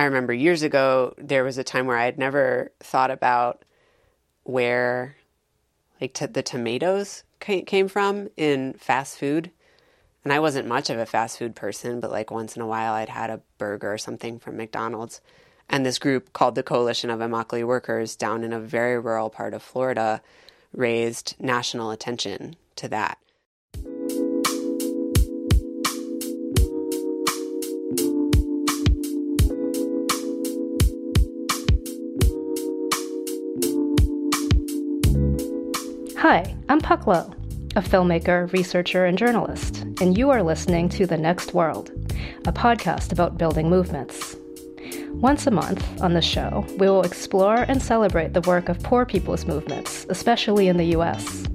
I remember years ago, there was a time where I had never thought about where like t- the tomatoes came from in fast food. And I wasn't much of a fast food person, but like once in a while I'd had a burger or something from McDonald's. And this group called the Coalition of Immokalee Workers down in a very rural part of Florida raised national attention to that. Hi, I'm Puck Lo, a filmmaker, researcher, and journalist, and you are listening to The Next World, a podcast about building movements. Once a month on the show, we will explore and celebrate the work of poor people's movements, especially in the US.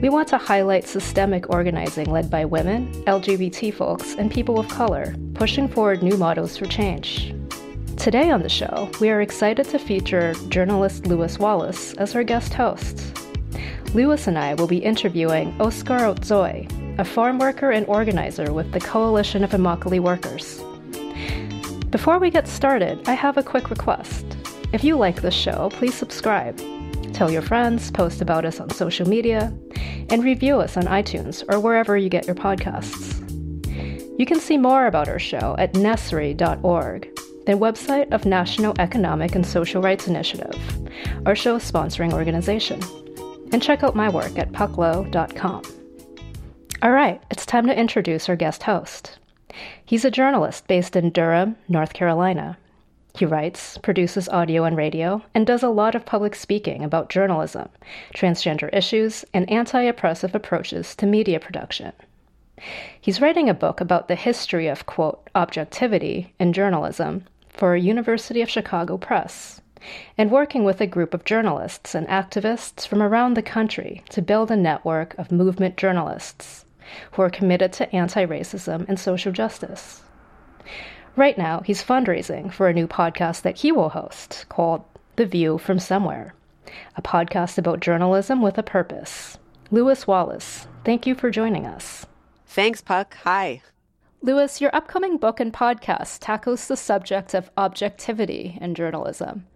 We want to highlight systemic organizing led by women, LGBT folks, and people of color, pushing forward new models for change. Today on the show, we are excited to feature journalist Lewis Wallace as our guest host. Lewis and I will be interviewing Oscar Otzoy, a farm worker and organizer with the Coalition of Immokalee Workers. Before we get started, I have a quick request. If you like this show, please subscribe. Tell your friends, post about us on social media, and review us on iTunes or wherever you get your podcasts. You can see more about our show at nesri.org, the website of National Economic and Social Rights Initiative, our show sponsoring organization and check out my work at pucklo.com. All right, it's time to introduce our guest host. He's a journalist based in Durham, North Carolina. He writes, produces audio and radio, and does a lot of public speaking about journalism, transgender issues, and anti oppressive approaches to media production. He's writing a book about the history of, quote, objectivity in journalism for University of Chicago Press, and working with a group of journalists and activists from around the country to build a network of movement journalists who are committed to anti racism and social justice. Right now, he's fundraising for a new podcast that he will host called The View from Somewhere, a podcast about journalism with a purpose. Lewis Wallace, thank you for joining us. Thanks, Puck. Hi. Lewis, your upcoming book and podcast tackles the subject of objectivity in journalism.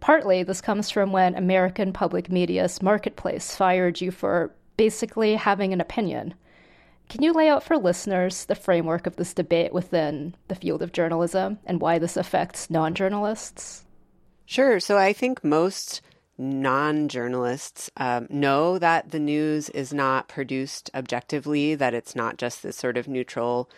Partly, this comes from when American public media's marketplace fired you for basically having an opinion. Can you lay out for listeners the framework of this debate within the field of journalism and why this affects non journalists? Sure. So I think most non journalists um, know that the news is not produced objectively, that it's not just this sort of neutral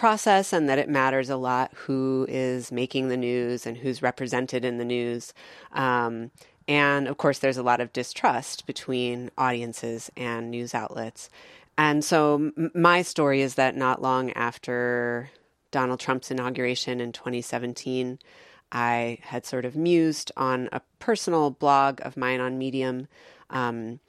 process and that it matters a lot who is making the news and who's represented in the news. Um, and of course, there's a lot of distrust between audiences and news outlets. And so, m- my story is that not long after Donald Trump's inauguration in 2017, I had sort of mused on a personal blog of mine on Medium um,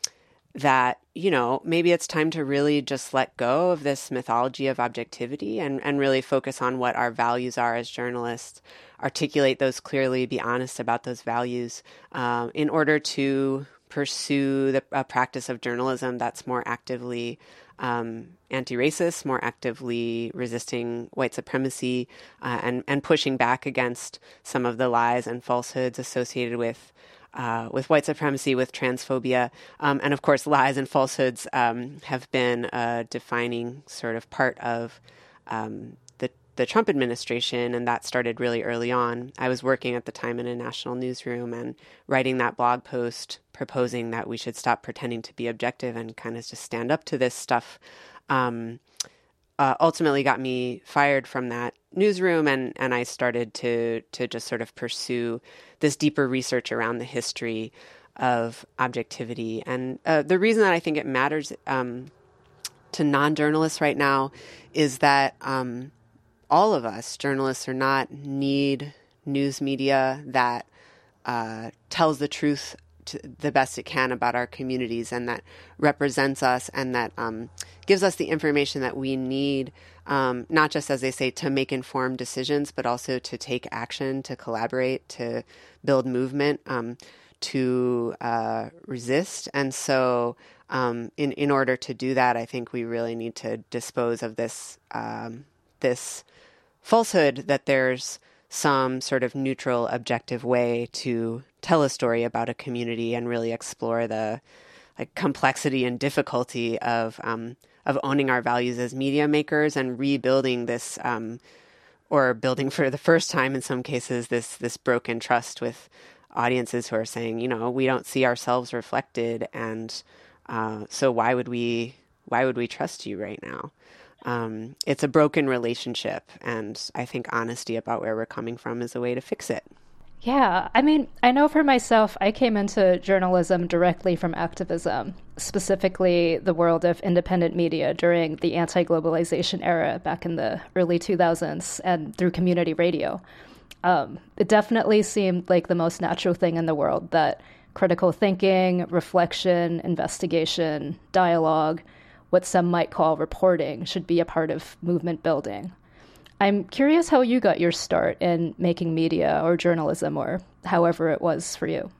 that you know maybe it's time to really just let go of this mythology of objectivity and and really focus on what our values are as journalists articulate those clearly be honest about those values um, in order to pursue the a practice of journalism that's more actively um, anti-racist, more actively resisting white supremacy, uh, and and pushing back against some of the lies and falsehoods associated with uh, with white supremacy, with transphobia, um, and of course, lies and falsehoods um, have been a defining sort of part of um, the the Trump administration, and that started really early on. I was working at the time in a national newsroom and writing that blog post proposing that we should stop pretending to be objective and kind of just stand up to this stuff. Um, uh, ultimately got me fired from that newsroom, and and I started to to just sort of pursue this deeper research around the history of objectivity. And uh, the reason that I think it matters um, to non journalists right now is that um, all of us, journalists or not, need news media that uh, tells the truth the best it can about our communities and that represents us and that um, gives us the information that we need, um, not just as they say, to make informed decisions, but also to take action, to collaborate, to build movement, um, to uh, resist. And so, um, in in order to do that, I think we really need to dispose of this um, this falsehood that there's some sort of neutral, objective way to tell a story about a community and really explore the like complexity and difficulty of um, of owning our values as media makers and rebuilding this um, or building for the first time in some cases this this broken trust with audiences who are saying you know we don't see ourselves reflected and uh, so why would we why would we trust you right now? Um, it's a broken relationship and i think honesty about where we're coming from is a way to fix it yeah, I mean, I know for myself, I came into journalism directly from activism, specifically the world of independent media during the anti globalization era back in the early 2000s and through community radio. Um, it definitely seemed like the most natural thing in the world that critical thinking, reflection, investigation, dialogue, what some might call reporting, should be a part of movement building. I'm curious how you got your start in making media or journalism or however it was for you.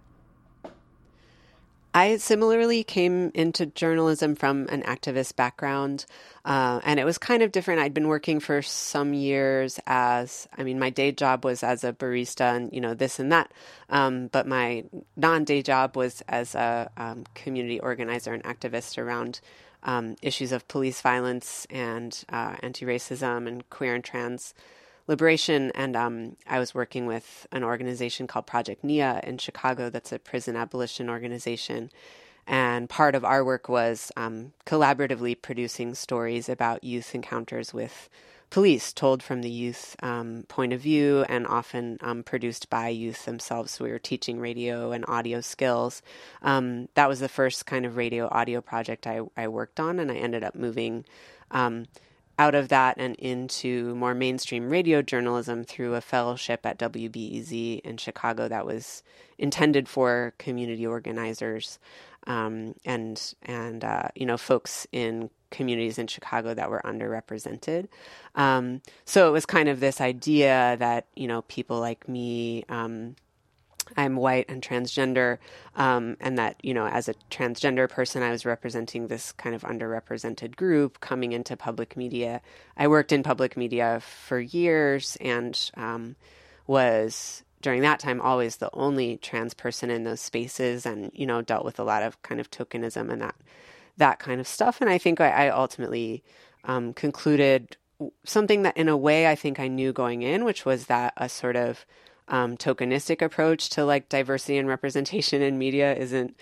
I similarly came into journalism from an activist background, uh, and it was kind of different. I'd been working for some years as, I mean, my day job was as a barista and, you know, this and that. Um, but my non day job was as a um, community organizer and activist around um, issues of police violence and uh, anti racism and queer and trans liberation. And um, I was working with an organization called Project NIA in Chicago, that's a prison abolition organization. And part of our work was um, collaboratively producing stories about youth encounters with police told from the youth um, point of view and often um, produced by youth themselves. So we were teaching radio and audio skills. Um, that was the first kind of radio audio project I, I worked on, and I ended up moving um, out of that and into more mainstream radio journalism through a fellowship at WBEZ in Chicago that was intended for community organizers um, and and uh, you know folks in communities in Chicago that were underrepresented. Um, so it was kind of this idea that you know people like me. Um, I'm white and transgender, um, and that you know, as a transgender person, I was representing this kind of underrepresented group coming into public media. I worked in public media for years and um, was during that time always the only trans person in those spaces, and you know, dealt with a lot of kind of tokenism and that that kind of stuff. And I think I, I ultimately um, concluded something that, in a way, I think I knew going in, which was that a sort of um, tokenistic approach to like diversity and representation in media isn't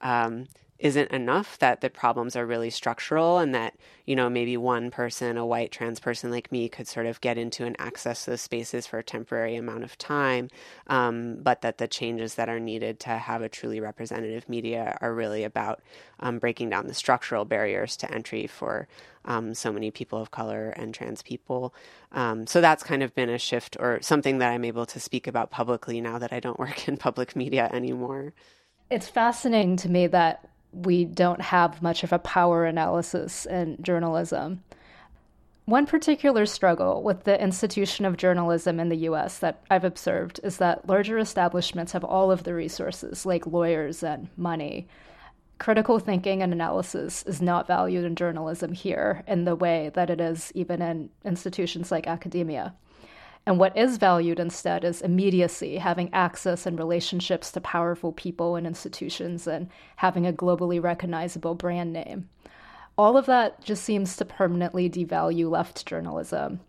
um, isn't enough that the problems are really structural and that you know maybe one person a white trans person like me could sort of get into and access those spaces for a temporary amount of time um, but that the changes that are needed to have a truly representative media are really about um, breaking down the structural barriers to entry for um, so many people of color and trans people. Um, so that's kind of been a shift or something that i'm able to speak about publicly now that i don't work in public media anymore. It's fascinating to me that we don't have much of a power analysis in journalism. One particular struggle with the institution of journalism in the US that I've observed is that larger establishments have all of the resources, like lawyers and money. Critical thinking and analysis is not valued in journalism here in the way that it is even in institutions like academia. And what is valued instead is immediacy, having access and relationships to powerful people and institutions, and having a globally recognizable brand name. All of that just seems to permanently devalue left journalism,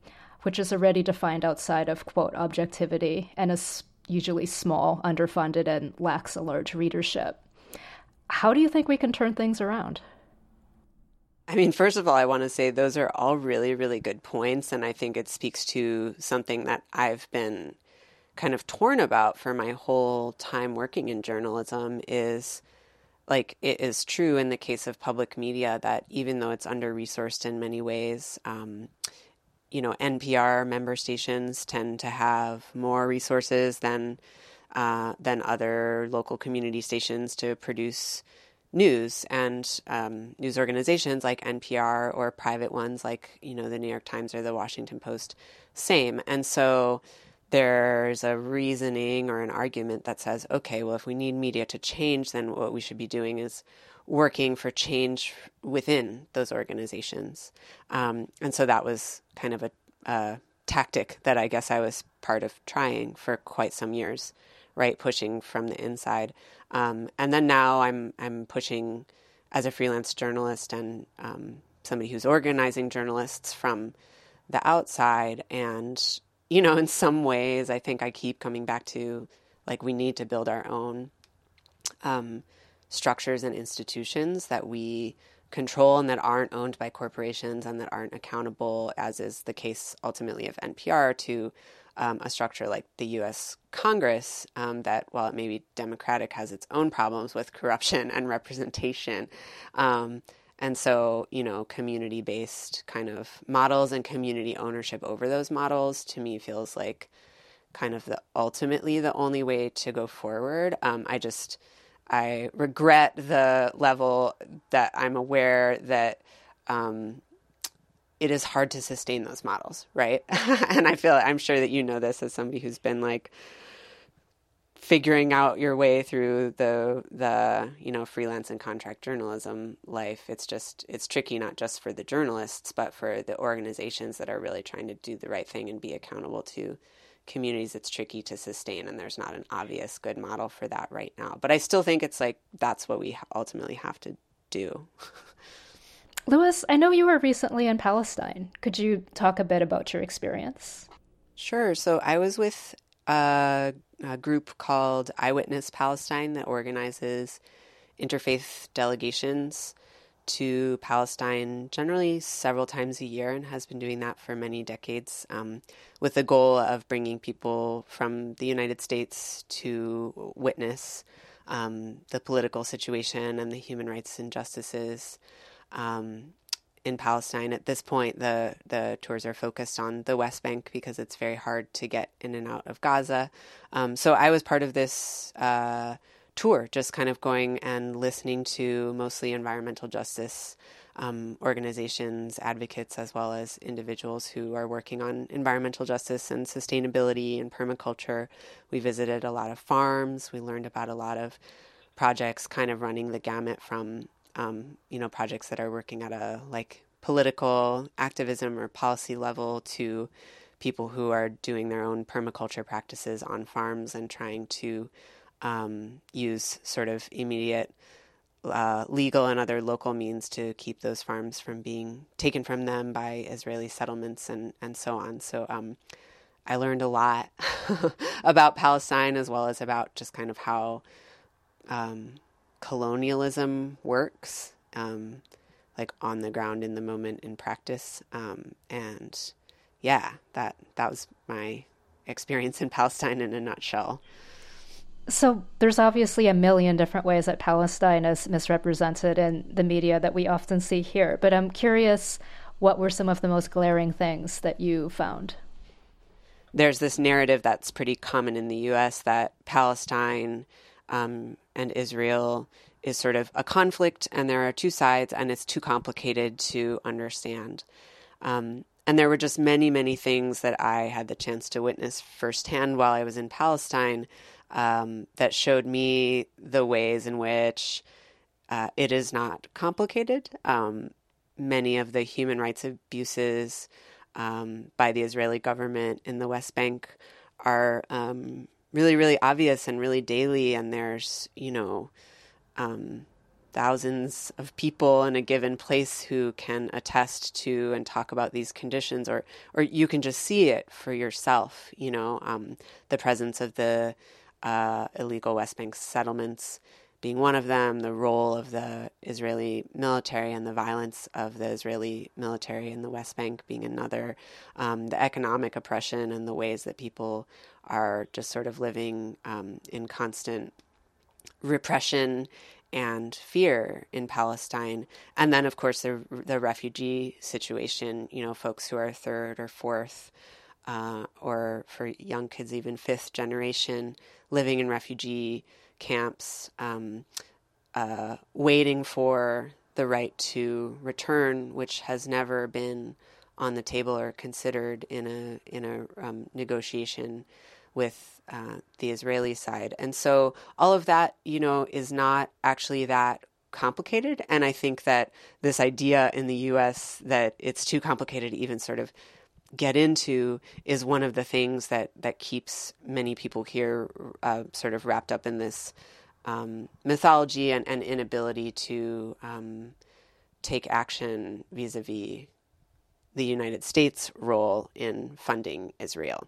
which is already defined outside of, quote, objectivity and is usually small, underfunded, and lacks a large readership. How do you think we can turn things around? I mean, first of all, I want to say those are all really, really good points. And I think it speaks to something that I've been kind of torn about for my whole time working in journalism is like it is true in the case of public media that even though it's under resourced in many ways, um, you know, NPR member stations tend to have more resources than uh, than other local community stations to produce news and um, news organizations like NPR or private ones like you know the New York Times or the Washington Post, same. And so there's a reasoning or an argument that says, okay, well, if we need media to change, then what we should be doing is working for change within those organizations. Um, and so that was kind of a, a tactic that I guess I was part of trying for quite some years, right? Pushing from the inside, um, and then now I'm I'm pushing as a freelance journalist and um, somebody who's organizing journalists from the outside. And you know, in some ways, I think I keep coming back to like we need to build our own um, structures and institutions that we control and that aren't owned by corporations and that aren't accountable, as is the case ultimately of NPR, to um, a structure like the U.S. Congress um, that, while it may be democratic, has its own problems with corruption and representation. Um, and so, you know, community based kind of models and community ownership over those models to me feels like kind of the ultimately the only way to go forward. Um, I just I regret the level that I'm aware that um, it is hard to sustain those models, right? and I feel I'm sure that you know this as somebody who's been like figuring out your way through the the you know freelance and contract journalism life. It's just it's tricky not just for the journalists but for the organizations that are really trying to do the right thing and be accountable to communities it's tricky to sustain and there's not an obvious good model for that right now but i still think it's like that's what we ultimately have to do Lewis i know you were recently in palestine. Could you talk a bit about your experience? Sure. So i was with a, a group called eyewitness palestine that organizes interfaith delegations to Palestine generally several times a year and has been doing that for many decades um, with the goal of bringing people from the United States to witness um, the political situation and the human rights injustices um, in Palestine. At this point, the, the tours are focused on the West Bank because it's very hard to get in and out of Gaza. Um, so I was part of this. Uh, tour, just kind of going and listening to mostly environmental justice um, organizations, advocates, as well as individuals who are working on environmental justice and sustainability and permaculture. We visited a lot of farms. We learned about a lot of projects, kind of running the gamut from um, you know projects that are working at a like political activism or policy level to people who are doing their own permaculture practices on farms and trying to um, use sort of immediate uh, legal and other local means to keep those farms from being taken from them by Israeli settlements and, and so on. So um, I learned a lot about Palestine as well as about just kind of how um, colonialism works, um, like on the ground in the moment in practice. Um, and yeah, that that was my experience in Palestine in a nutshell. So there's obviously a million different ways that Palestine is misrepresented in the media that we often see here, but I'm curious what were some of the most glaring things that you found? There's this narrative that's pretty common in the US that Palestine um, and Israel is sort of a conflict and there are two sides and it's too complicated to understand. Um, and there were just many, many things that I had the chance to witness firsthand while I was in Palestine um, that showed me the ways in which uh, it is not complicated. Um, many of the human rights abuses um, by the Israeli government in the West Bank are um, really, really obvious and really daily. And there's, you know, um, thousands of people in a given place who can attest to and talk about these conditions, or or you can just see it for yourself. You know, um, the presence of the uh, illegal West Bank settlements being one of them, the role of the Israeli military and the violence of the Israeli military in the West Bank being another, um, the economic oppression and the ways that people are just sort of living um, in constant repression and fear in Palestine, and then of course the the refugee situation. You know, folks who are third or fourth uh, or for young kids, even fifth generation living in refugee camps, um, uh, waiting for the right to return, which has never been on the table or considered in a in a um, negotiation with uh, the Israeli side. And so all of that, you know, is not actually that complicated. And I think that this idea in the U.S. that it's too complicated to even sort of get into is one of the things that that keeps many people here uh, sort of wrapped up in this um, mythology and, and, inability to um, take action vis-a-vis the United States' role in funding Israel.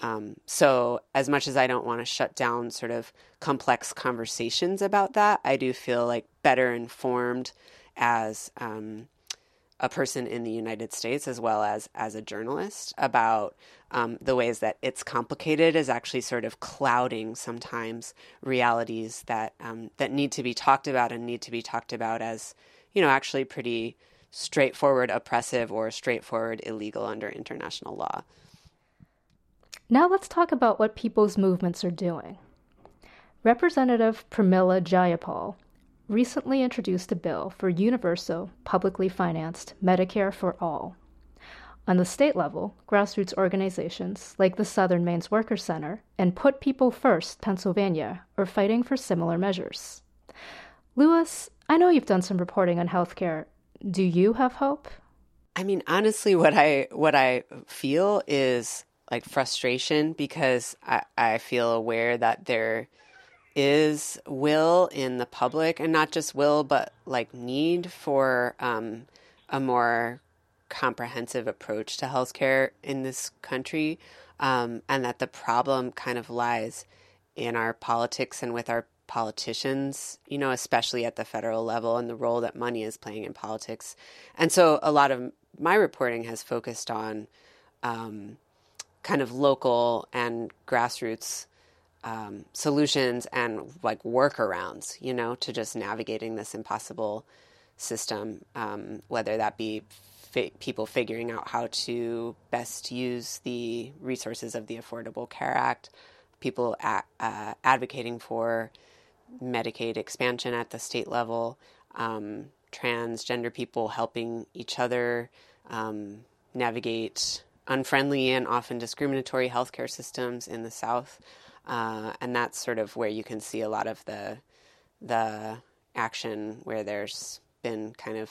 Um, so, as much as I don't want to shut down sort of complex conversations about that, I do feel like better informed as um, a person in the United States as well as as a journalist about um, the ways that it's complicated is actually sort of clouding sometimes realities that um, that need to be talked about and need to be talked about as you know actually pretty straightforward oppressive or straightforward illegal under international law. Now let's talk about what people's movements are doing. Representative Pramila Jayapal recently introduced a bill for universal, publicly financed Medicare for all. On the state level, grassroots organizations like the Southern Maine's Workers Center and Put People First Pennsylvania are fighting for similar measures. Lewis, I know you've done some reporting on healthcare. Do you have hope? I mean, honestly, what I what I feel is like frustration because I, I feel aware that there is will in the public, and not just will, but like need for um, a more comprehensive approach to healthcare in this country, um, and that the problem kind of lies in our politics and with our politicians, you know, especially at the federal level and the role that money is playing in politics. And so a lot of my reporting has focused on um, kind of local and grassroots um, solutions and like workarounds, you know, to just navigating this impossible system, um, whether that be fi- people figuring out how to best use the resources of the Affordable Care Act, people uh, advocating for Medicaid expansion at the state level, um, transgender people helping each other um, navigate unfriendly and often discriminatory healthcare systems in the South. Uh, and that's sort of where you can see a lot of the the action where there's been kind of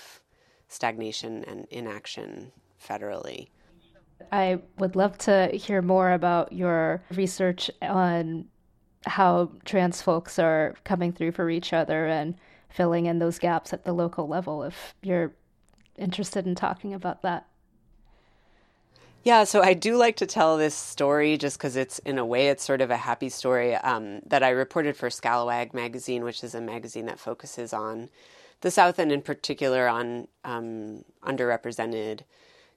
stagnation and inaction federally. I would love to hear more about your research on how trans folks are coming through for each other and filling in those gaps at the local level if you're interested in talking about that. Yeah, so I do like to tell this story just because it's, in a way, it's sort of a happy story um, that I reported for Scalawag magazine, which is a magazine that focuses on the South and, in particular, on um, underrepresented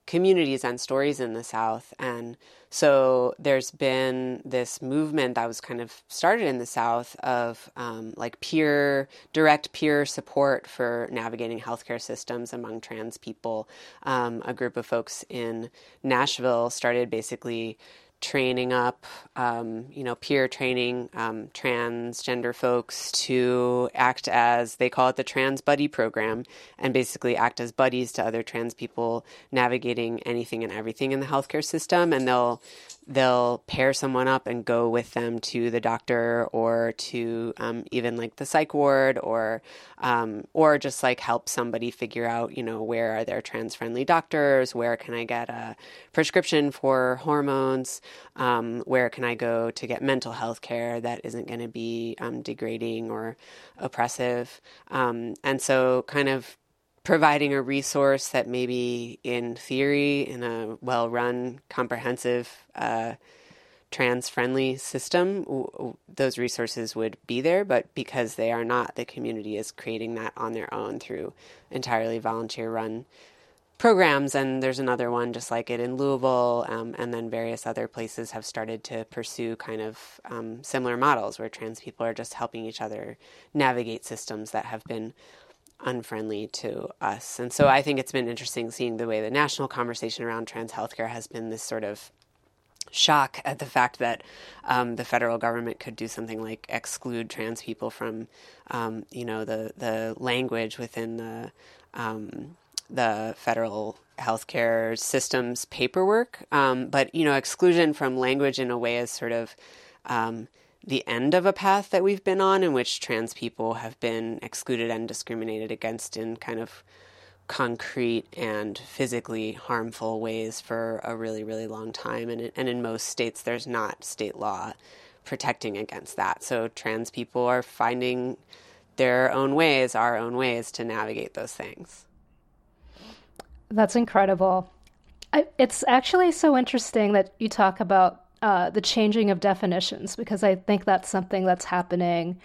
communities and stories in the South. And so there's been this movement that was kind of started in the South of um, like peer, direct peer support for navigating healthcare systems among trans people. Um, a group of folks in Nashville started basically training up, um, you know, peer training um, transgender folks to act as they call it the Trans Buddy Program, and basically act as buddies to other trans people navigating anything and everything in the healthcare system. And they'll they'll pair someone up and go with them to the doctor or to um, even like the psych ward or um, or just like help somebody figure out you know where are there trans friendly doctors? Where can i get a prescription for hormones? Um, where can i go to get mental health care that isn't going to be um, degrading or oppressive? Um, and so kind of providing a resource that maybe in theory in a well-run comprehensive uh, trans-friendly system w- those resources would be there but because they are not the community is creating that on their own through entirely volunteer run programs. And there's another one just like it in louisville um, and then various other places have started to pursue kind of um, similar models where trans people are just helping each other navigate systems that have been unfriendly to us. And so I think it's been interesting seeing the way the national conversation around trans healthcare has been this sort of shock at the fact that um, the federal government could do something like exclude trans people from, um, you know, the the language within the um, the federal healthcare system's paperwork. Um, but you know, exclusion from language in a way is sort of um, the end of a path that we've been on in which trans people have been excluded and discriminated against in kind of concrete and physically harmful ways for a really, really long time. And, and in most states, there's not state law protecting against that. So trans people are finding their own ways, our own ways to navigate those things. That's incredible. I, it's actually so interesting that you talk about uh, the changing of definitions because I think that's something that's happening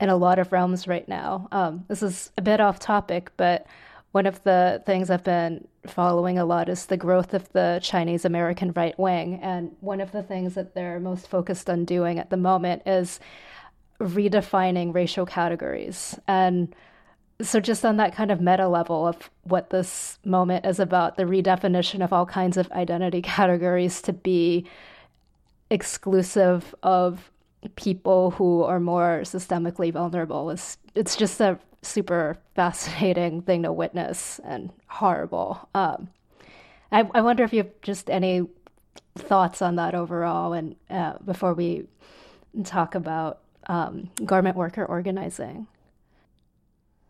in a lot of realms right now. Um, this is a bit off topic, but one of the things I've been following a lot is the growth of the Chinese American right wing. And one of the things that they're most focused on doing at the moment is redefining racial categories. And so, just on that kind of meta level of what this moment is about, the redefinition of all kinds of identity categories to be exclusive of people who are more systemically vulnerable is it's just a super fascinating thing to witness and horrible. Um, I, I wonder if you have just any thoughts on that overall, and uh, before we talk about um, garment worker organizing.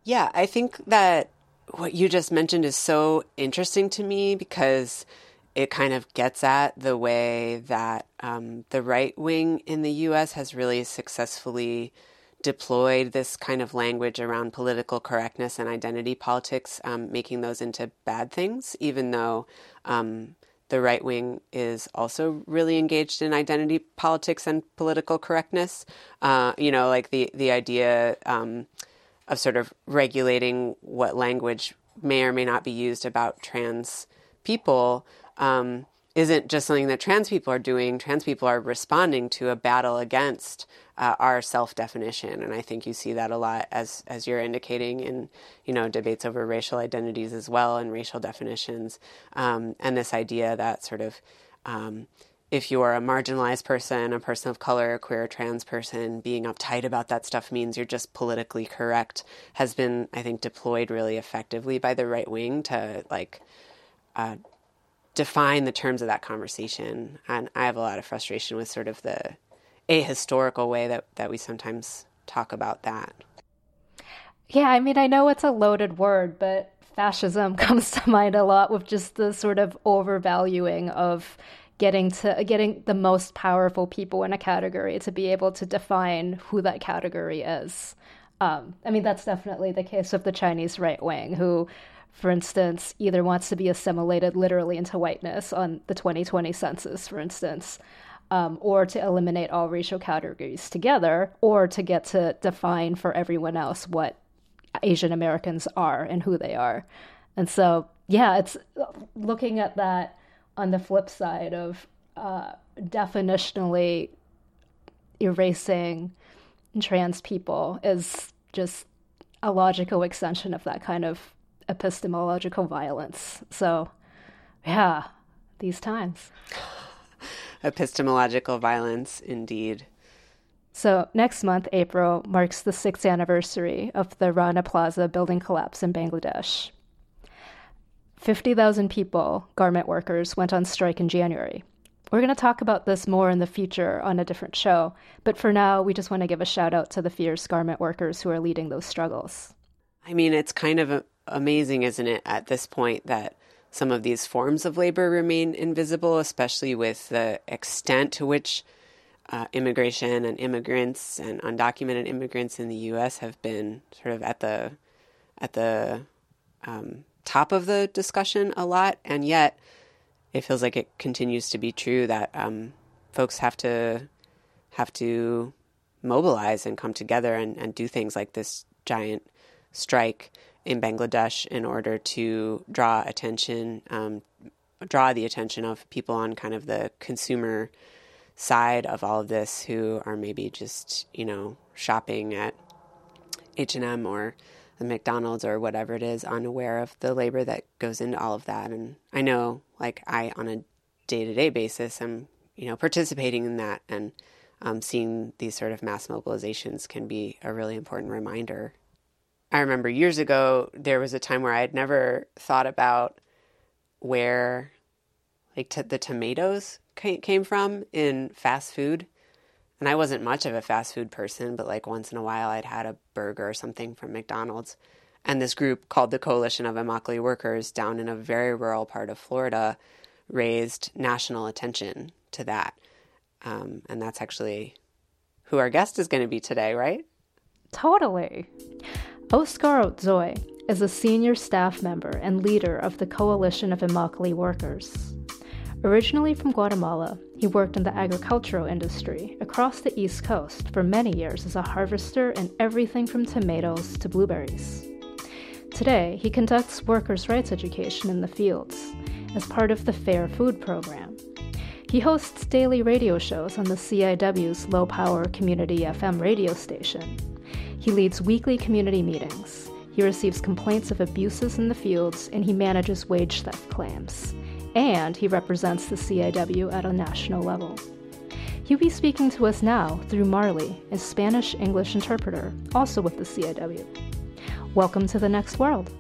Yeah, I think that what you just mentioned is so interesting to me because it kind of gets at the way that um, the right wing in the US has really successfully deployed this kind of language around political correctness and identity politics, um, making those into bad things, even though um, the right wing is also really engaged in identity politics and political correctness. Uh, you know, like the the idea um, of sort of regulating what language may or may not be used about trans people. Um, isn't just something that trans people are doing. Trans people are responding to a battle against uh, our self definition, and I think you see that a lot as as you're indicating in you know debates over racial identities as well and racial definitions, um, and this idea that sort of um, if you're a marginalized person, a person of color, a queer, trans person, being uptight about that stuff means you're just politically correct has been, I think, deployed really effectively by the right wing to like. Uh, define the terms of that conversation. And I have a lot of frustration with sort of the ahistorical way that, that we sometimes talk about that. Yeah, I mean, I know it's a loaded word, but fascism comes to mind a lot with just the sort of overvaluing of getting to getting the most powerful people in a category to be able to define who that category is. Um, I mean, that's definitely the case of the Chinese right wing, who for instance, either wants to be assimilated literally into whiteness on the 2020 census, for instance, um, or to eliminate all racial categories together, or to get to define for everyone else what Asian Americans are and who they are. And so, yeah, it's looking at that on the flip side of uh, definitionally erasing trans people is just a logical extension of that kind of epistemological violence. So, yeah, these times. Epistemological violence, indeed. So, next month, April, marks the sixth anniversary of the Rana Plaza building collapse in Bangladesh. 50,000 people, garment workers, went on strike in January. We're going to talk about this more in the future on a different show, but for now, we just want to give a shout out to the fierce garment workers who are leading those struggles. I mean, it's kind of a, amazing, isn't it, at this point that some of these forms of labor remain invisible, especially with the extent to which uh, immigration and immigrants and undocumented immigrants in the U.S. have been sort of at the at the um, top of the discussion a lot, and yet it feels like it continues to be true that um, folks have to have to mobilize and come together and, and do things like this giant strike in Bangladesh in order to draw attention, um, draw the attention of people on kind of the consumer side of all of this who are maybe just you know shopping at H and M or the McDonald's or whatever it is, unaware of the labor that goes into all of that. And I know, like I on a day to day basis, I'm you know participating in that and um, seeing these sort of mass mobilizations can be a really important reminder I remember years ago, there was a time where I had never thought about where like t- the tomatoes came from in fast food. And I wasn't much of a fast food person, but like once in a while I'd had a burger or something from McDonald's. And this group called the Coalition of Immokalee Workers down in a very rural part of Florida raised national attention to that. Um, and that's actually who our guest is going to be today, right? Totally. Oscar Otzoy is a senior staff member and leader of the Coalition of Immokalee Workers. Originally from Guatemala, he worked in the agricultural industry across the East Coast for many years as a harvester in everything from tomatoes to blueberries. Today, he conducts workers' rights education in the fields as part of the Fair Food Program. He hosts daily radio shows on the CIW's low power community FM radio station. He leads weekly community meetings. He receives complaints of abuses in the fields and he manages wage theft claims. And he represents the CIW at a national level. He'll be speaking to us now through Marley, a Spanish English interpreter, also with the CIW. Welcome to the next world.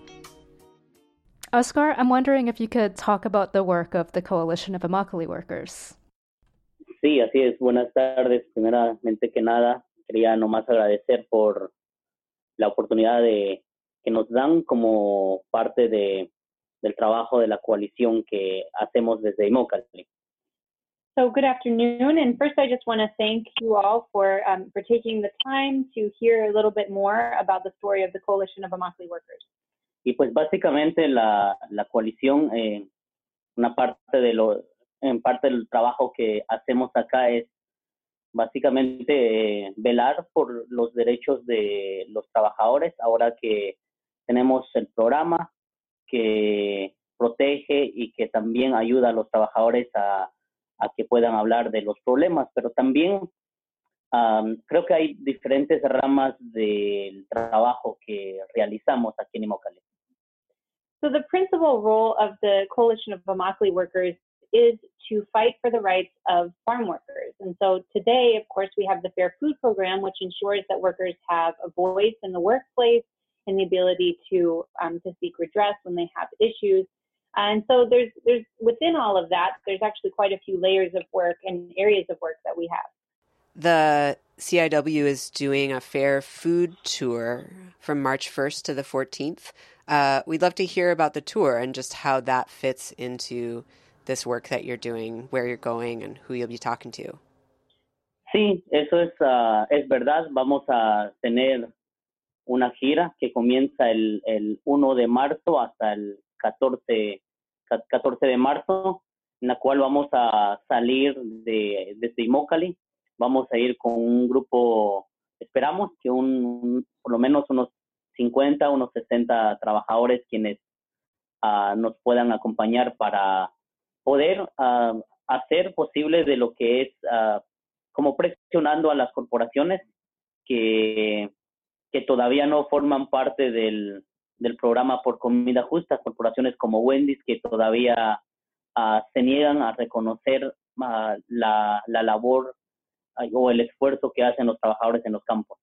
Oscar, I'm wondering if you could talk about the work of the Coalition of Immokalee Workers. Sí, así es. Buenas tardes. Primeramente que nada, quería nomás agradecer por la oportunidad de que nos dan como parte de, del trabajo de la coalición que hacemos desde Immokalee. So good afternoon, and first I just want to thank you all for um, for taking the time to hear a little bit more about the story of the Coalition of Immokalee Workers. Y pues básicamente la, la coalición, eh, una parte de lo, en parte del trabajo que hacemos acá es básicamente eh, velar por los derechos de los trabajadores, ahora que tenemos el programa que protege y que también ayuda a los trabajadores a, que puedan hablar de los problemas, pero también um, creo que hay diferentes ramas del trabajo que realizamos aquí en Immokalee. So the principal role of the Coalition of Immokalee Workers is to fight for the rights of farm workers. And so today, of course, we have the Fair Food Program, which ensures that workers have a voice in the workplace and the ability to um, to seek redress when they have issues. And so there's there's within all of that, there's actually quite a few layers of work and areas of work that we have. The CIW is doing a fair food tour from March 1st to the 14th. Uh, we'd love to hear about the tour and just how that fits into this work that you're doing, where you're going, and who you'll be talking to. Sí, eso es, uh, es verdad. Vamos a tener una gira que comienza el, el 1 de marzo hasta el 14, 14 de marzo, en la cual vamos a salir de, desde Immokalee. Vamos a ir con un grupo, esperamos que un, por lo menos unos 50, unos 60 trabajadores quienes uh, nos puedan acompañar para poder uh, hacer posible de lo que es uh, como presionando a las corporaciones que, que todavía no forman parte del, del programa por comida justa, corporaciones como Wendy's que todavía se niegan a reconocer la, la labor o el esfuerzo que hacen los trabajadores en los campos.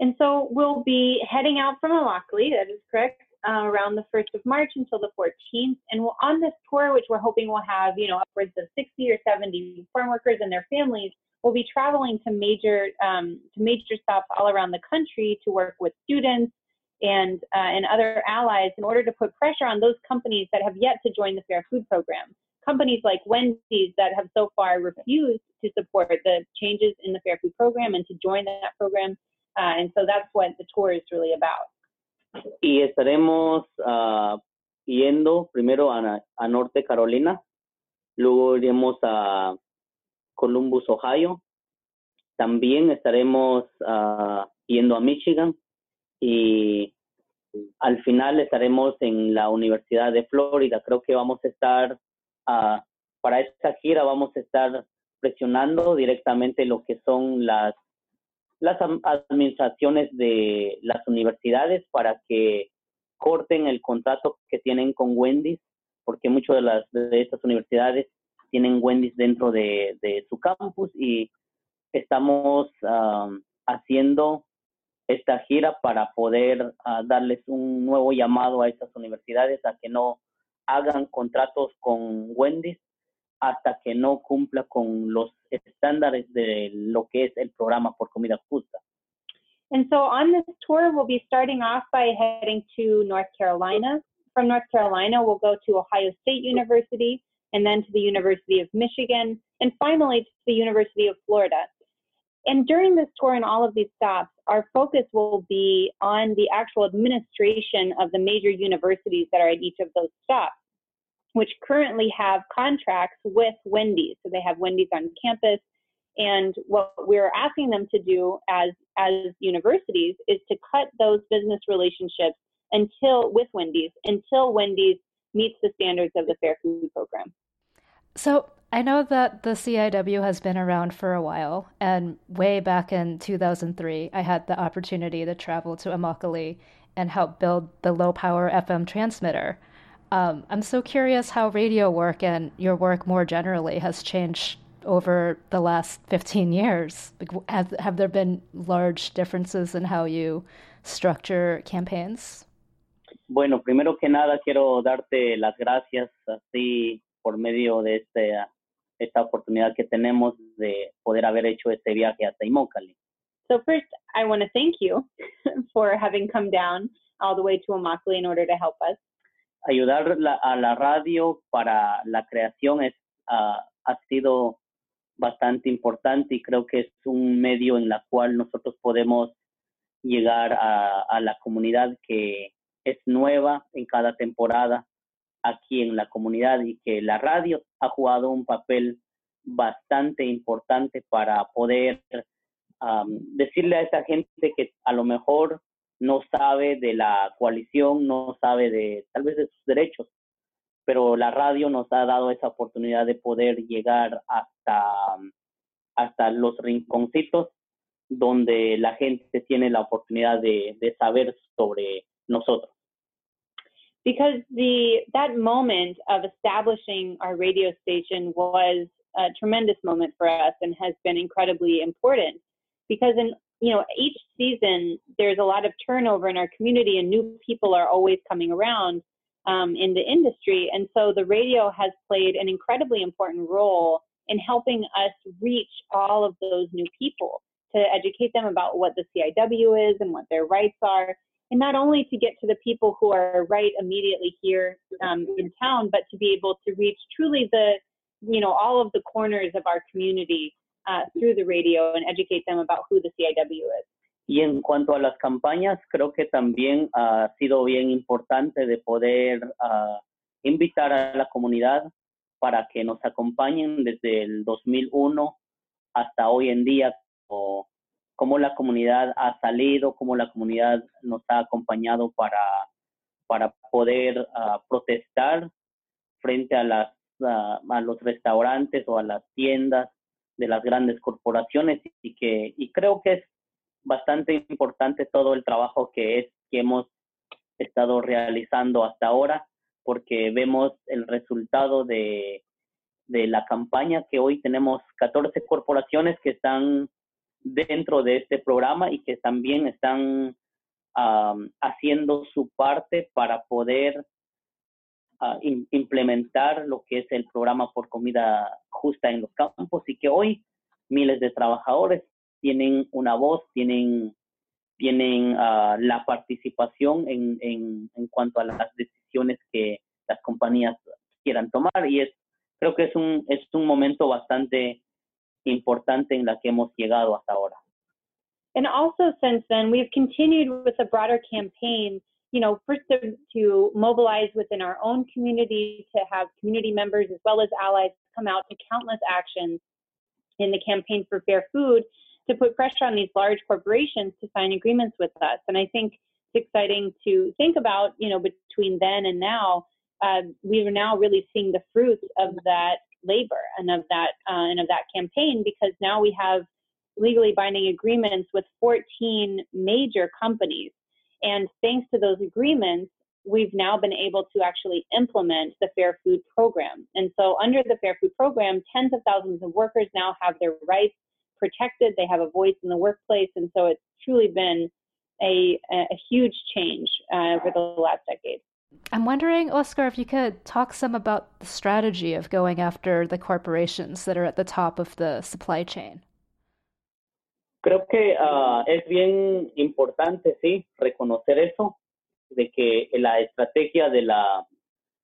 And so we'll be heading out from Immokalee, that is correct, uh, around the 1st of March until the 14th. And we'll, on this tour, which we're hoping will have, you know, upwards of 60 or 70 farm workers and their families, we'll be traveling to major, um, to major stops all around the country to work with students and, uh, and other allies in order to put pressure on those companies that have yet to join the Fair Food Program. Companies like Wendy's that have so far refused to support the changes in the Fair Food Program and to join that program Uh, and so that's what the tour is really about. Y estaremos uh, yendo primero a, a, Norte Carolina, luego iremos a Columbus, Ohio. También estaremos uh, yendo a Michigan y al final estaremos en la Universidad de Florida. Creo que vamos a estar, para esta gira vamos a estar presionando directamente lo que son las las administraciones de las universidades para que corten el contrato que tienen con Wendy's, porque muchas de de estas universidades tienen Wendy's dentro de, su campus y estamos haciendo esta gira para poder uh, darles un nuevo llamado a estas universidades a que no hagan contratos con Wendy's hasta que no cumpla con los estándares de lo que es el programa por comida justa. And so on this tour, we'll be starting off by heading to North Carolina. From North Carolina, we'll go to Ohio State University and then to the University of Michigan and finally to the University of Florida. And during this tour and all of these stops, our focus will be on the actual administration of the major universities that are at each of those stops, which currently have contracts with Wendy's. So they have Wendy's on campus. And what we're asking them to do as, as universities is to cut those business relationships until with Wendy's until Wendy's meets the standards of the Fair Food Program. So I know that the CIW has been around for a while, and way back in 2003, I had the opportunity to travel to Immokalee and help build the low power FM transmitter. Um, I'm so curious how radio work and your work more generally has changed over the last 15 years. Have, have there been large differences in how you structure campaigns? Bueno, primero que nada quiero darte las gracias así por medio de este, esta oportunidad que tenemos de poder haber hecho este viaje hasta Immokalee. So first, I want to thank you for having come down all the way to Immokalee in order to help us. Ayudar la, a la radio para la creación es, uh, ha sido bastante importante y creo que es un medio en la cual nosotros podemos llegar a, a la comunidad que es nueva en cada temporada aquí en la comunidad y que la radio ha jugado un papel bastante importante para poder decirle a esa gente que a lo mejor no sabe de la coalición, no sabe de tal vez de sus derechos, pero la radio nos ha dado esa oportunidad de poder llegar hasta, hasta los rinconcitos donde la gente tiene la oportunidad de, de saber sobre nosotros. because the that moment of establishing our radio station was a tremendous moment for us and has been incredibly important because in you know each season there's a lot of turnover in our community and new people are always coming around um, in the industry. And so the radio has played an incredibly important role in helping us reach all of those new people to educate them about what the CIW is and what their rights are. And not only to get to the people who are right immediately here um, in town, but to be able to reach truly the, you know, all of the corners of our community uh, through the radio and educate them about who the CIW is. Y en cuanto a las campañas, creo que también ha sido bien importante de poder uh, invitar a la comunidad para que nos acompañen desde el 2001 hasta hoy en día como cómo la comunidad ha salido, cómo la comunidad nos ha acompañado para, para poder uh, protestar frente a, las, uh, a los restaurantes o a las tiendas de las grandes corporaciones y que y creo que es bastante importante todo el trabajo que es que hemos estado realizando hasta ahora porque vemos el resultado de, de la campaña que hoy tenemos 14 corporaciones que están dentro de este programa y que también están haciendo su parte para poder implementar lo que es el programa por comida justa en los campos y que hoy miles de trabajadores tienen una voz, tienen, tienen uh, la participación en, en, en cuanto a las decisiones que las compañías quieran tomar y es creo que es un es un momento bastante importante en la que hemos llegado hasta ahora. And also since then, we've continued with a broader campaign, you know, first to, to mobilize within our own community, to have community members as well as allies come out to countless actions in the campaign for fair food to put pressure on these large corporations to sign agreements with us. And I think it's exciting to think about, you know, between then and now, uh, we are now really seeing the fruits of that labor and of that uh, and of that campaign because now we have legally binding agreements with 14 major companies and thanks to those agreements we've now been able to actually implement the fair food program. And so under the fair food program tens of thousands of workers now have their rights protected. They have a voice in the workplace. And so it's truly been a, a huge change uh, over the last decade. I'm wondering, Oscar, if you could talk some about the strategy of going after the corporations that are at the top of the supply chain. Creo que uh, es bien importante, sí, reconocer eso, de que la estrategia de la,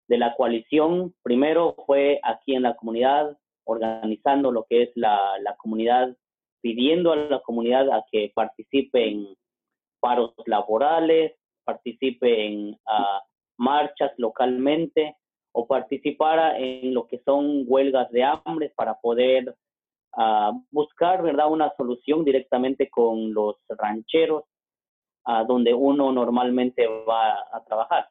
de la coalición primero fue aquí en la comunidad, organizando lo que es la, la comunidad, pidiendo a la comunidad a que participe en paros laborales, participe en uh, marchas localmente o participara en lo que son huelgas de hambre para poder uh, buscar verdad una solución directamente con los rancheros uh, donde uno normalmente va a trabajar.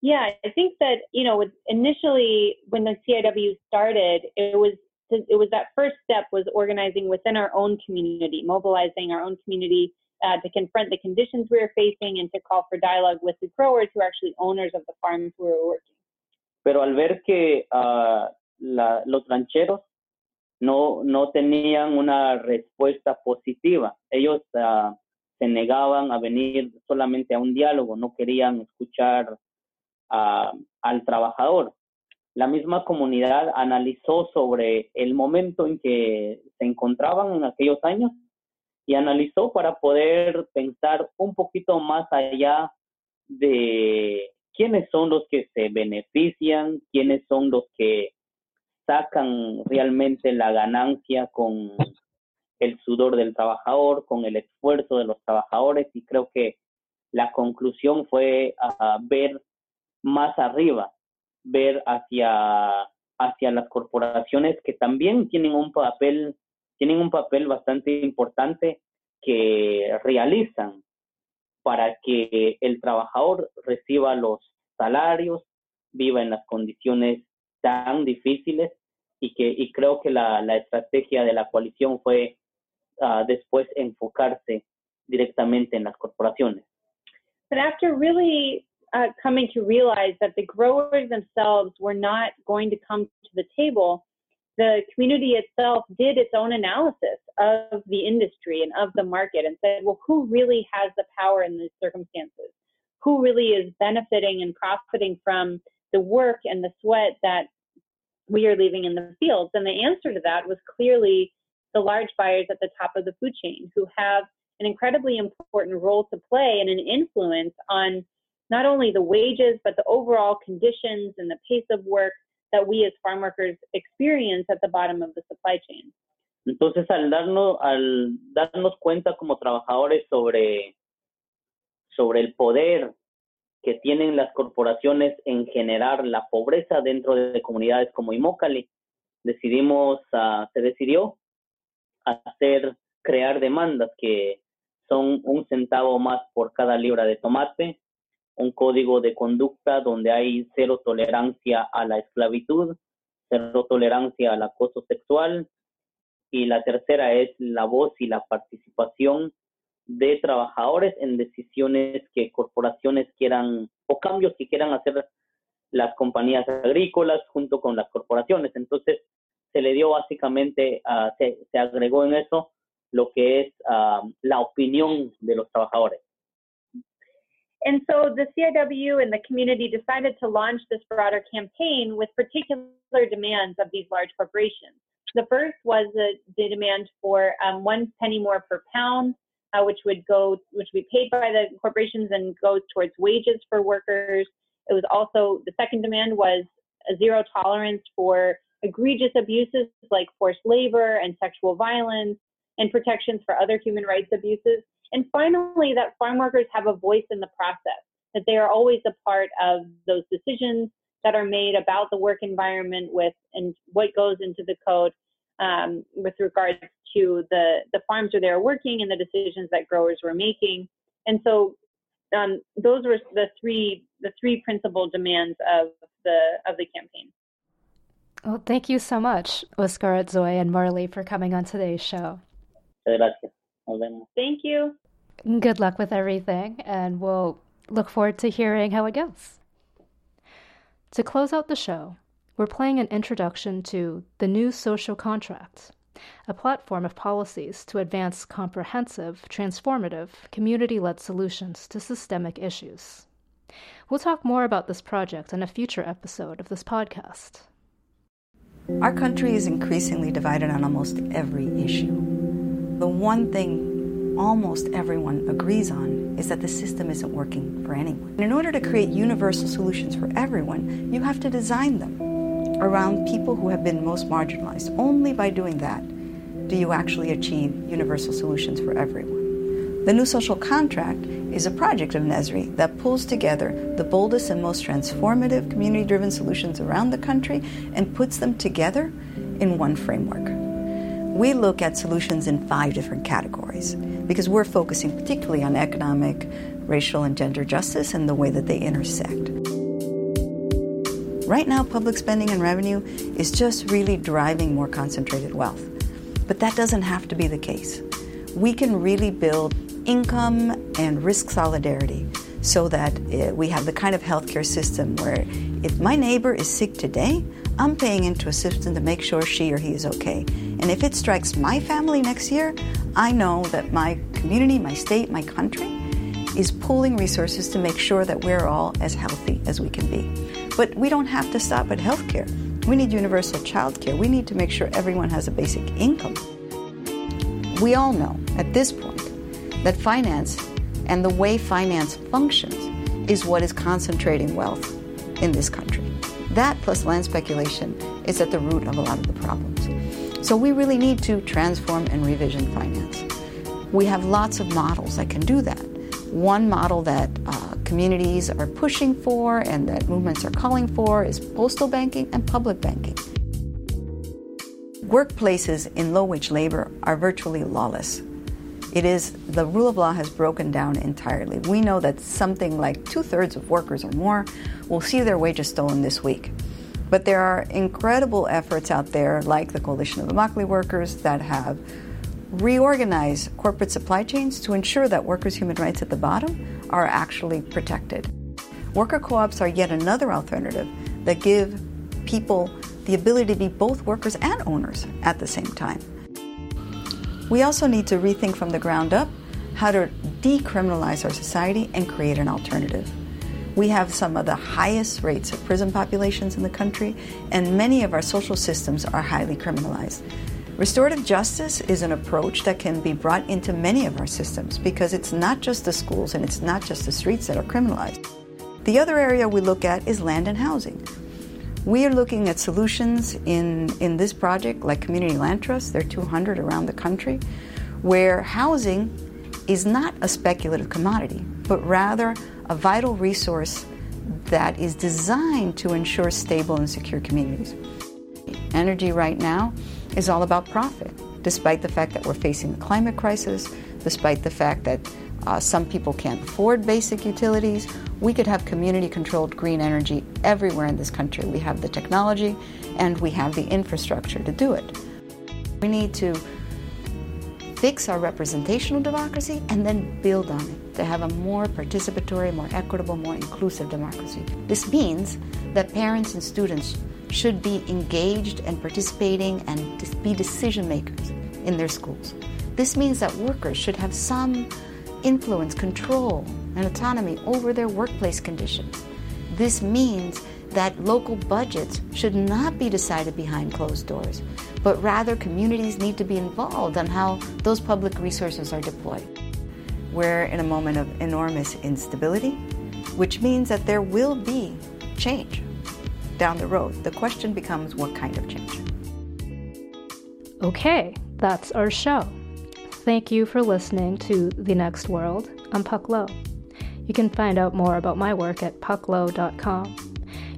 Yeah, I think that you know, initially when the CIW started, it was it was that first step was organizing within our own community, mobilizing our own community uh, to confront the conditions we were facing and to call for dialogue with the growers who are actually owners of the farms we were working. Pero al ver que uh, la, los rancheros no, no tenían una respuesta positiva. Ellos uh, se negaban a venir solamente a un diálogo, no querían escuchar uh, al trabajador. La misma comunidad analizó sobre el momento en que se encontraban en aquellos años y analizó para poder pensar un poquito más allá de quiénes son los que se benefician, quiénes son los que sacan realmente la ganancia con el sudor del trabajador, con el esfuerzo de los trabajadores y creo que la conclusión fue uh, ver más arriba, ver hacia, hacia las corporaciones que también tienen un papel, tienen un papel bastante importante que realizan para que el trabajador reciba los salarios, viva en las condiciones tan difíciles y que y creo que la, la estrategia de la coalición fue uh, después enfocarse directamente en las corporaciones. But after really uh, coming to realize that the growers themselves were not going to come to the table, the community itself did its own analysis of the industry and of the market and said, well, who really has the power in these circumstances? Who really is benefiting and profiting from the work and the sweat that we are leaving in the fields? And the answer to that was clearly the large buyers at the top of the food chain who have an incredibly important role to play and an influence on not only the wages, but the overall conditions and the pace of work that we as farm workers experience at the bottom of the supply chain. Entonces, al darnos, al darnos cuenta como trabajadores sobre, sobre el poder que tienen las corporaciones en generar la pobreza dentro de comunidades como Imócali. Decidimos, uh, se decidió hacer, crear demandas que son un centavo más por cada libra de tomate, un código de conducta donde hay cero tolerancia a la esclavitud, cero tolerancia al acoso sexual, y la tercera es la voz y la participación de trabajadores en decisiones que corporaciones quieran o cambios que quieran hacer las compañías agrícolas junto con las corporaciones. Entonces, se le dio básicamente, uh, se, se, agregó en eso lo que es uh, la opinión de los trabajadores. And so the CIW and the community decided to launch this broader campaign with particular demands of these large corporations. The first was the, the demand for um, one penny more per pound uh, which would go, which would be paid by the corporations and goes towards wages for workers. It was also the second demand was a zero tolerance for egregious abuses like forced labor and sexual violence, and protections for other human rights abuses. And finally, that farm workers have a voice in the process, that they are always a part of those decisions that are made about the work environment with and what goes into the code um, with regards to the, the farms where they were working and the decisions that growers were making. And so um, those were the three the three principal demands of the of the campaign. Well, thank you so much, Oscar Otzoy, and Marley, for coming on today's show. Thank you. Good luck with everything, and we'll look forward to hearing how it goes. To close out the show, we're playing an introduction to The New Social Contract, a platform of policies to advance comprehensive, transformative, community led solutions to systemic issues. We'll talk more about this project in a future episode of this podcast. Our country is increasingly divided on almost every issue. The one thing almost everyone agrees on is that the system isn't working for anyone. In order to create universal solutions for everyone, you have to design them around people who have been most marginalized. Only by doing that do you actually achieve universal solutions for everyone. The New Social Contract is a project of NESRI that pulls together the boldest and most transformative community driven solutions around the country and puts them together in one framework. We look at solutions in five different categories because we're focusing particularly on economic, racial, and gender justice and the way that they intersect. Right now, public spending and revenue is just really driving more concentrated wealth. But that doesn't have to be the case. We can really build income and risk solidarity so that eh, we have the kind of healthcare system where if my neighbor is sick today, I'm paying into a system to make sure she or he is okay. And if it strikes my family next year, I know that my community, my state, my country is pooling resources to make sure that we're all as healthy as we can be. But we don't have to stop at healthcare. We need universal childcare. We need to make sure everyone has a basic income. We all know at this point that finance and the way finance functions is what is concentrating wealth in this country. That plus land speculation is at the root of a lot of the problems. So we really need to transform and revision finance. We have lots of models that can do that. One model that uh, communities are pushing for and that movements are calling for is postal banking and public banking. Workplaces in low wage labor are virtually lawless. It is the rule of law has broken down entirely. We know that something like two thirds of workers or more will see their wages stolen this week. But there are incredible efforts out there, like the Coalition of Immokalee Workers, that have reorganize corporate supply chains to ensure that workers' human rights at the bottom are actually protected. Worker co ops are yet another alternative that give people the ability to be both workers and owners at the same time. We also need to rethink from the ground up how to decriminalize our society and create an alternative. We have some of the highest rates of prison populations in the country, and many of our social systems are highly criminalized. Restorative justice is an approach that can be brought into many of our systems because it's not just the schools and it's not just the streets that are criminalized. The other area we look at is land and housing. We are looking at solutions in, in this project like community land trusts, there are 200 around the country, where housing is not a speculative commodity, but rather a vital resource that is designed to ensure stable and secure communities. Energy right now is all about profit, despite the fact that we're facing the climate crisis, despite the fact that uh, some people can't afford basic utilities. We could have community controlled green energy everywhere in this country. We have the technology and we have the infrastructure to do it. We need to fix our representational democracy and then build on it to have a more participatory, more equitable, more inclusive democracy. This means that parents and students should be engaged and participating and be decision makers in their schools. This means that workers should have some influence, control, and autonomy over their workplace conditions. This means that local budgets should not be decided behind closed doors, but rather communities need to be involved on how those public resources are deployed. We're in a moment of enormous instability, which means that there will be change down the road. The question becomes what kind of change? Okay, that's our show. Thank you for listening to The Next World. I'm Puck Lo. You can find out more about my work at pucklo.com.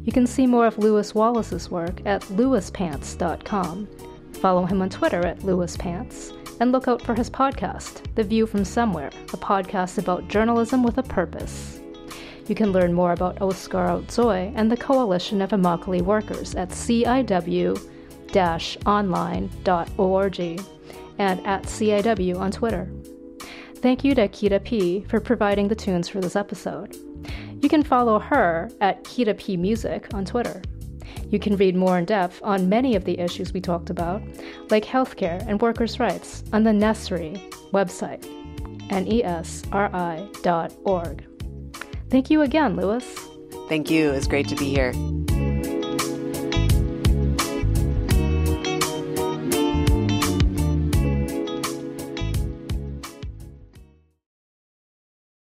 You can see more of Lewis Wallace's work at lewispants.com. Follow him on Twitter at lewispants, and look out for his podcast, The View from Somewhere, a podcast about journalism with a purpose. You can learn more about Oscar Otzoy and the Coalition of Immokalee Workers at ciw-online.org and at CIW on Twitter. Thank you to Kita P for providing the tunes for this episode. You can follow her at Kita P Music on Twitter. You can read more in depth on many of the issues we talked about, like healthcare and workers' rights, on the NESRI website, nesri.org. Thank you again, Lewis. Thank you. It was great to be here.